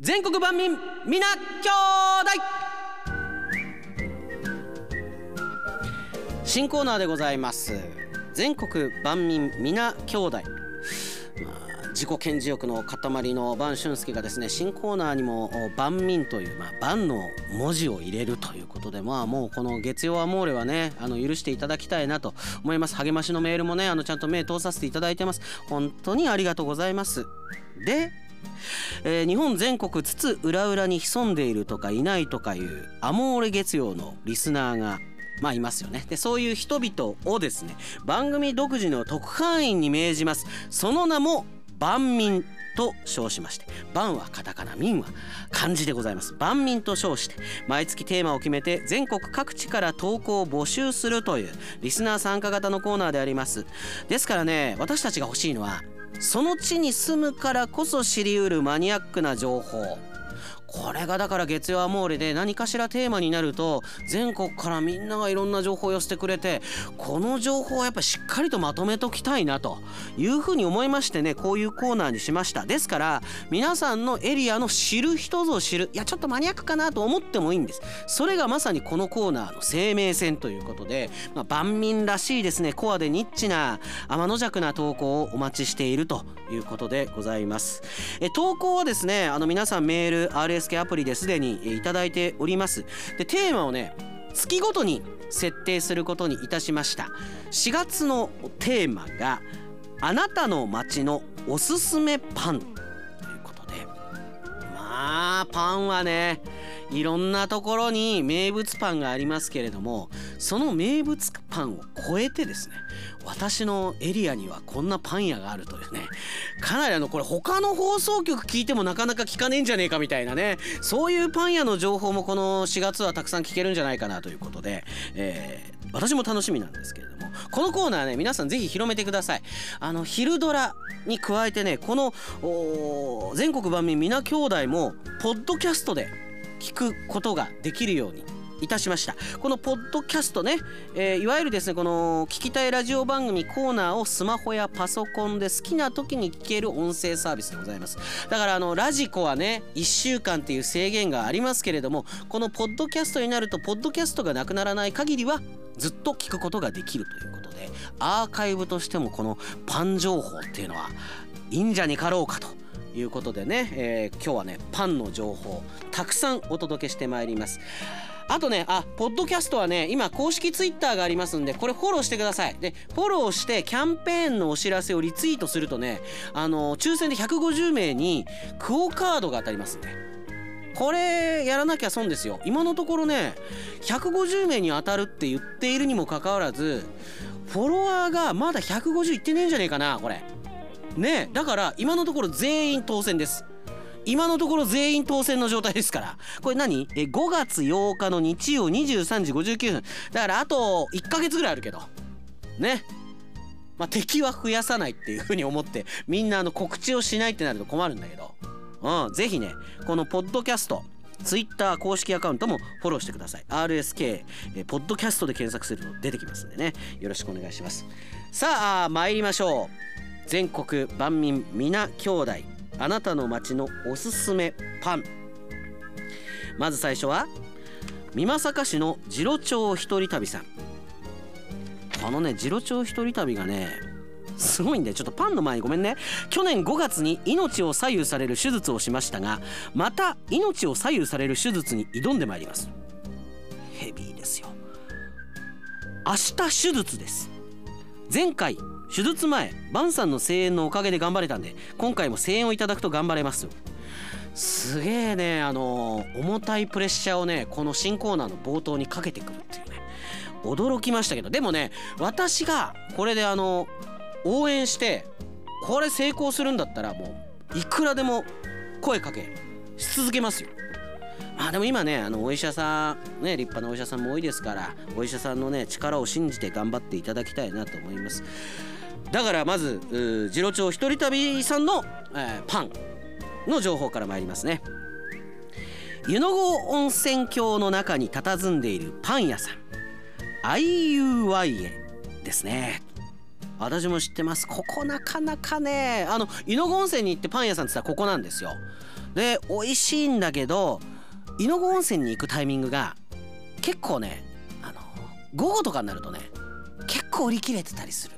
全国万民皆兄弟。新コーナーでございます。全国万民皆兄弟、まあ、自己顕示欲の塊の万俊介がですね新コーナーにも万民という、まあ、万の文字を入れるということでまあもうこの月曜アモーレはねあの許していただきたいなと思います。励ましのメールもねあのちゃんと目通させていただいてます。本当にありがとうございます。でえー、日本全国津々浦々に潜んでいるとかいないとかいうアモーレ月曜のリスナーがまあいますよね。でそういう人々をですね番組独自の特派員に命じます。その名も万民と称しまして万はカタカナ民は漢字でございます。万民と称して毎月テーマを決めて全国各地から投稿を募集するというリスナー参加型のコーナーであります。ですからね私たちが欲しいのはその地に住むからこそ知りうるマニアックな情報。これがだから月曜アモーレで何かしらテーマになると全国からみんながいろんな情報を寄せてくれてこの情報をやっぱしっかりとまとめときたいなというふうに思いましてねこういうコーナーにしました。ですから皆さんのエリアの知る人ぞ知る。いやちょっとマニアックかなと思ってもいいんです。それがまさにこのコーナーの生命線ということで、まあ、万民らしいですね。コアでニッチな天の弱な投稿をお待ちしているということでございます。え投稿はですねあの皆さんメール RSK アプリですでにいただいております。でテーマをね月ごとに設定することにいたしました。4月のテーマがあなたの街のおすすめパンということで。まあパンはねいろんなところに名物パンがありますけれどもその名物パンを超えてですね私のエリアにはこんなパン屋があるというねかなりあのこれ他の放送局聞いてもなかなか聞かねえんじゃねえかみたいなねそういうパン屋の情報もこの4月はたくさん聞けるんじゃないかなということで、えー、私も楽しみなんですけれどもこのコーナーね皆さんぜひ広めてください。あの昼ドラに加えてねこの全国万民皆兄弟もポッドキャストで聞くことができるようにいたしました。このポッドキャストね、えー、いわゆるですねこの聞きたいラジオ番組コーナーをスマホやパソコンで好きな時に聞ける音声サービスでございます。だからあのラジコはね1週間っていう制限がありますけれどもこのポッドキャストになるとポッドキャストがなくならない限りはずっと聞くことができるということでアーカイブとしてもこのパン情報っていうのはいいんじゃにかろうかと。いうことでね、えー、今日はねパンの情報たくさんお届けしてまいります。あとねあポッドキャストはね今公式ツイッターがありますんでこれフォローしてください。でフォローしてキャンペーンのお知らせをリツイートするとねあの抽選で150名にクオカードが当たりますんで。これやらなきゃ損ですよ。今のところね150名に当たるって言っているにもかかわらずフォロワーがまだ150いってねえんじゃねえかなこれ。ねだから今のところ全員当選です。今のところ全員当選の状態ですから。これ何？え5月8日の日曜23時59分。だからあと1ヶ月ぐらいあるけど。ね。まあ、敵は増やさないっていうふうに思ってみんなあの告知をしないってなると困るんだけど、うん、ぜひねこのポッドキャストツイッター公式アカウントもフォローしてください。RSK えポッドキャストで検索すると出てきますんでね。よろしくお願いします。さあ参りましょう。全国万民皆兄弟あなたの街のおすすめパン。まず最初は美作市の次郎町一人旅さん。このね次郎町一人旅がねすごいんでちょっとパンの前にごめんね。去年5月に命を左右される手術をしましたがまた命を左右される手術に挑んでまいります。ヘビーですよ。明日手術です。前回手術前バンさんの声援のおかげで頑張れたんで今回も声援をいただくと頑張れますよ。すげえねあの重たいプレッシャーをねこの新コーナーの冒頭にかけてくるっていうね。驚きましたけど。でもね私がこれであの応援してこれ成功するんだったらもういくらでも声かけし続けますよ。まあでも今ねあのお医者さんね立派なお医者さんも多いですからお医者さんのね力を信じて頑張っていただきたいなと思います。だからまず次郎町一人旅さんの、えー、パンの情報から参りますね。湯の郷温泉郷の中に佇んでいるパン屋さん。IUY へですね。私も知ってます。ここなかなかねあの井の子温泉に行ってパン屋さんって言ったらここなんですよ。で美味しいんだけど井の子温泉に行くタイミングが結構ねあの午後とかになるとね結構売り切れてたりする。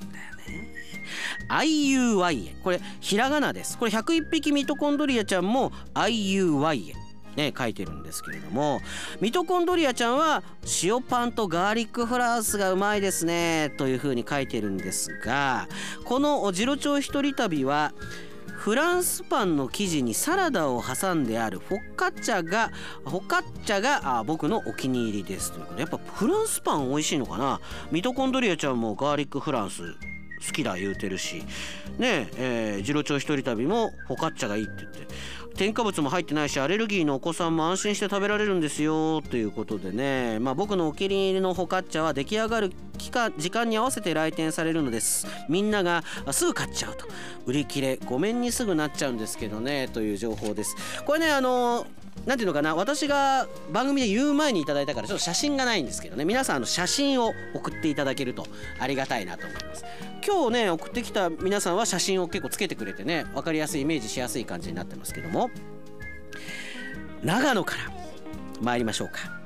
IUYA これひらがなです。これ101匹ミトコンドリアちゃんも IUY ね、書いてるんですけれども。ミトコンドリアちゃんは塩パンとガーリックフランスがうまいですね。というふうに書いてるんですがこのジロチョウ一人旅はフランスパンの生地にサラダを挟んであるフォッカッチャがフォッカッチャがあ僕のお気に入りです。ということでやっぱフランスパン美味しいのかな？ミトコンドリアちゃんもガーリックフランス好きだ言うてるし。ねええー、ジロチョウ一人旅もフォカッチャがいいって言って。添加物も入ってないしアレルギーのお子さんも安心して食べられるんですよ。ということでね、まあ、僕のお気に入りのフォカッチャは出来上がる期間時間に合わせて来店されるのです。みんながすぐ買っちゃうと。売り切れごめんにすぐなっちゃうんですけどね。という情報です。これねあの何ていうのかな私が番組で言う前にいただいたからちょっと写真がないんですけどね皆さんあの写真を送っていただけるとありがたいなと思います。今日ね送ってきた皆さんは写真を結構つけてくれてね分かりやすいイメージしやすい感じになってますけども長野から参りましょうか。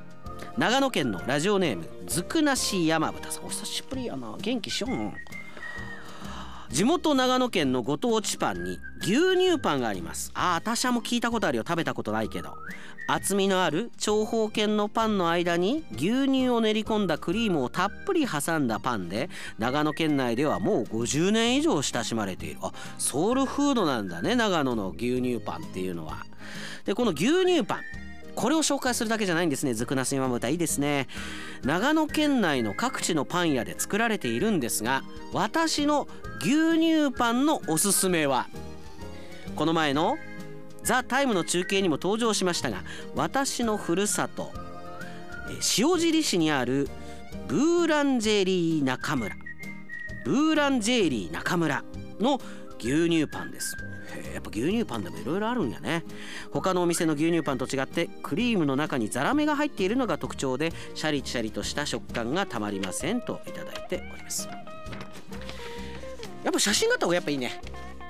長野県のラジオネームずくなし山豚さん。お久しぶり。やな元気しよん。地元長野県のご当地パンに牛乳パンがあります。ああ私はも聞いたことあるよ。食べたことないけど。厚みのある長方形のパンの間に牛乳を練り込んだクリームをたっぷり挟んだパンで長野県内ではもう50年以上親しまれている。あソウルフードなんだね長野の牛乳パンっていうのは。でこの牛乳パン。これを紹介するだけじゃないんですね。ずくなす今豚いいですね。長野県内の各地のパン屋で作られているんですが私の牛乳パンのおすすめはこの前の「ザ・タイムの中継にも登場しましたが私のふるさと塩尻市にあるブーランジェリー中村。ブーランジェリー中村の牛乳パンです。やっぱ牛乳パンでもいろいろあるんやね。他のお店の牛乳パンと違ってクリームの中にザラメが入っているのが特徴でシャリシャリとした食感がたまりませんといただいております。やっぱ写真があった方がやっぱいいね。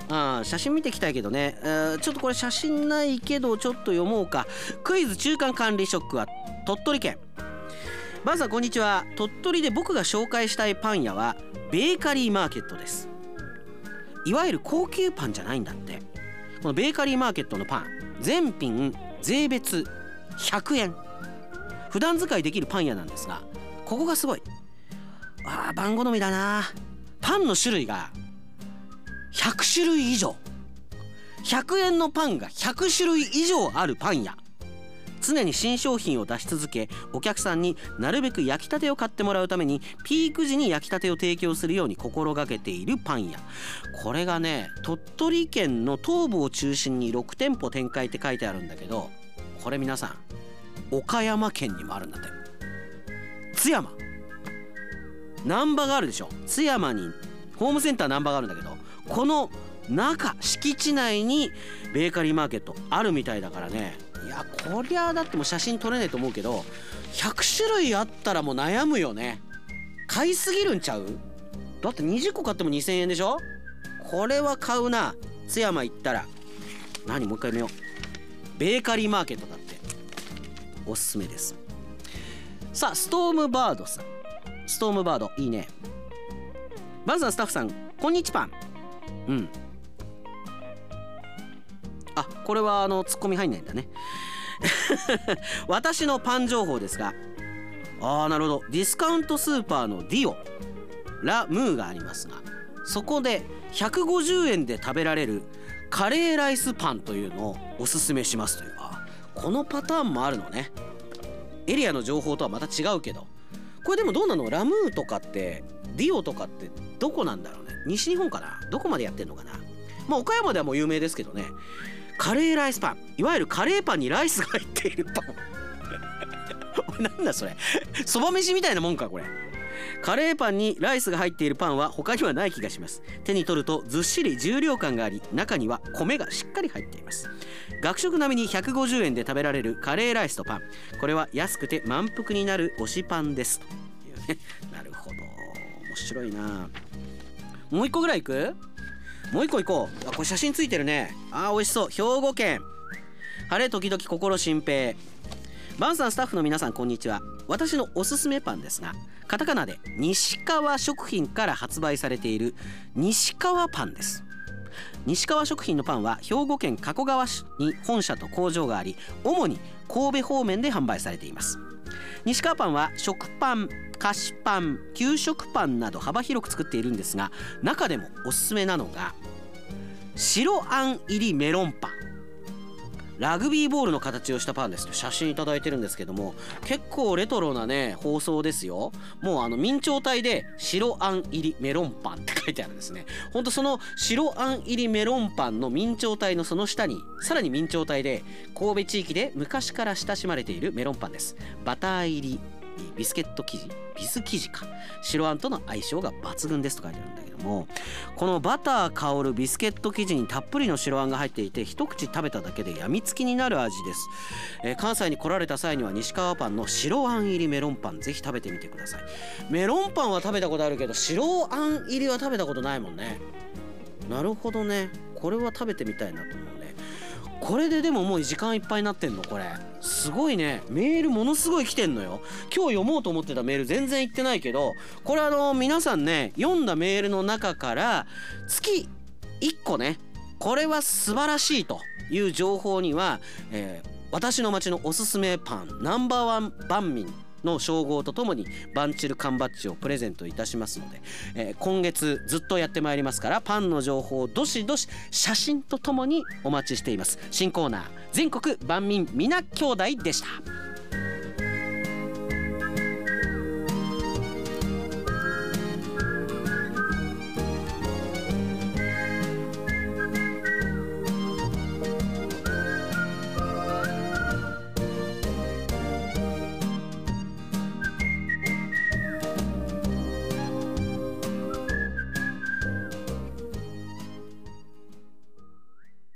あ写真見ていきたいけどね、えー、ちょっとこれ写真ないけどちょっと読もうか。クイズ中間管理職は鳥取県。まずはこんにちは。鳥取で僕が紹介したいパン屋はベーカリーマーケットです。いわゆる高級パンじゃないんだって。このベーカリーマーケットのパン。全品税別100円。普段使いできるパン屋なんですがここがすごい。あー番好みだな。パンの種類が100種類以上。100円のパンが100種類以上あるパン屋。常に新商品を出し続けお客さんになるべく焼きたてを買ってもらうためにピーク時に焼きたてを提供するように心がけているパン屋。これがね鳥取県の東部を中心に6店舗展開って書いてあるんだけどこれ皆さん岡山県にもあるんだって。津山。難波があるでしょ。津山にホームセンター難波があるんだけどこの中敷地内にベーカリーマーケットあるみたいだからねいやこりゃだってもう写真撮れないと思うけど100種類あったらもう悩むよね。買いすぎるんちゃう？だって20個買っても2000円でしょ？これは買うな。津山行ったら。何もう一回見よう。ベーカリーマーケットだって。おすすめです。さあストームバードさん。ストームバードいいね。まずはスタッフさんこんにちはうん。これはあのツッコミ入んないんだね。私のパン情報ですがああなるほど。ディスカウントスーパーのディオラ・ムーがありますがそこで150円で食べられるカレーライスパンというのをおすすめしますという。あこのパターンもあるのね。エリアの情報とはまた違うけど。これでもどうなの？ラムーとかってディオとかってどこなんだろうね？西日本かな？どこまでやってんのかな？まあ岡山ではもう有名ですけどね。カレーライスパン。いわゆるカレーパンにライスが入っているパン。なんだそれ。そば飯みたいなもんかこれ。カレーパンにライスが入っているパンは他にはない気がします。手に取るとずっしり重量感があり中には米がしっかり入っています。学食並みに150円で食べられるカレーライスとパン。これは安くて満腹になる推しパンです。というね。なるほど。面白いな。もう一個ぐらいいく？もう一個行こう。あこれ写真ついてるね。あー美味しそう。兵庫県。晴れ時々心心平。バンさんスタッフの皆さんこんにちは。私のおすすめパンですがカタカナで西川食品から発売されている西川パンです。西川食品のパンは兵庫県加古川市に本社と工場があり主に神戸方面で販売されています。西川パンは食パン菓子パン給食パンなど幅広く作っているんですが中でもおすすめなのが白あん入りメロンパン。ラグビーボールの形をしたパンですと写真いただいてるんですけども結構レトロなね包装ですよ。もうあの明朝体で白あん入りメロンパンって書いてあるんですね。ほんとその白あん入りメロンパンの明朝体のその下にさらに明朝体で神戸地域で昔から親しまれているメロンパンです。バター入りビスケット生地ビス生地か。白あんとの相性が抜群ですと書いてあるんだけどもこのバター香るビスケット生地にたっぷりの白あんが入っていて一口食べただけでやみつきになる味です、えー関西に来られた際には西川パンの白あん入りメロンパン。ぜひ食べてみてください。メロンパンは食べたことあるけど白あん入りは食べたことないもんね。なるほどね。これは食べてみたいなと思うね。これででももう時間いっぱいになってんの？これ。すごいね。メールものすごい来てんのよ。今日読もうと思ってたメール全然言ってないけどこれあの皆さんね読んだメールの中から月1個ねこれは素晴らしいという情報には、えー私の町のおすすめパンナンバーワン万民の称号とともにバンチル缶バッジをプレゼントいたしますので、えー今月ずっとやってまいりますからパンの情報をどしどし写真とともにお待ちしています。新コーナー全国万民皆兄弟でした。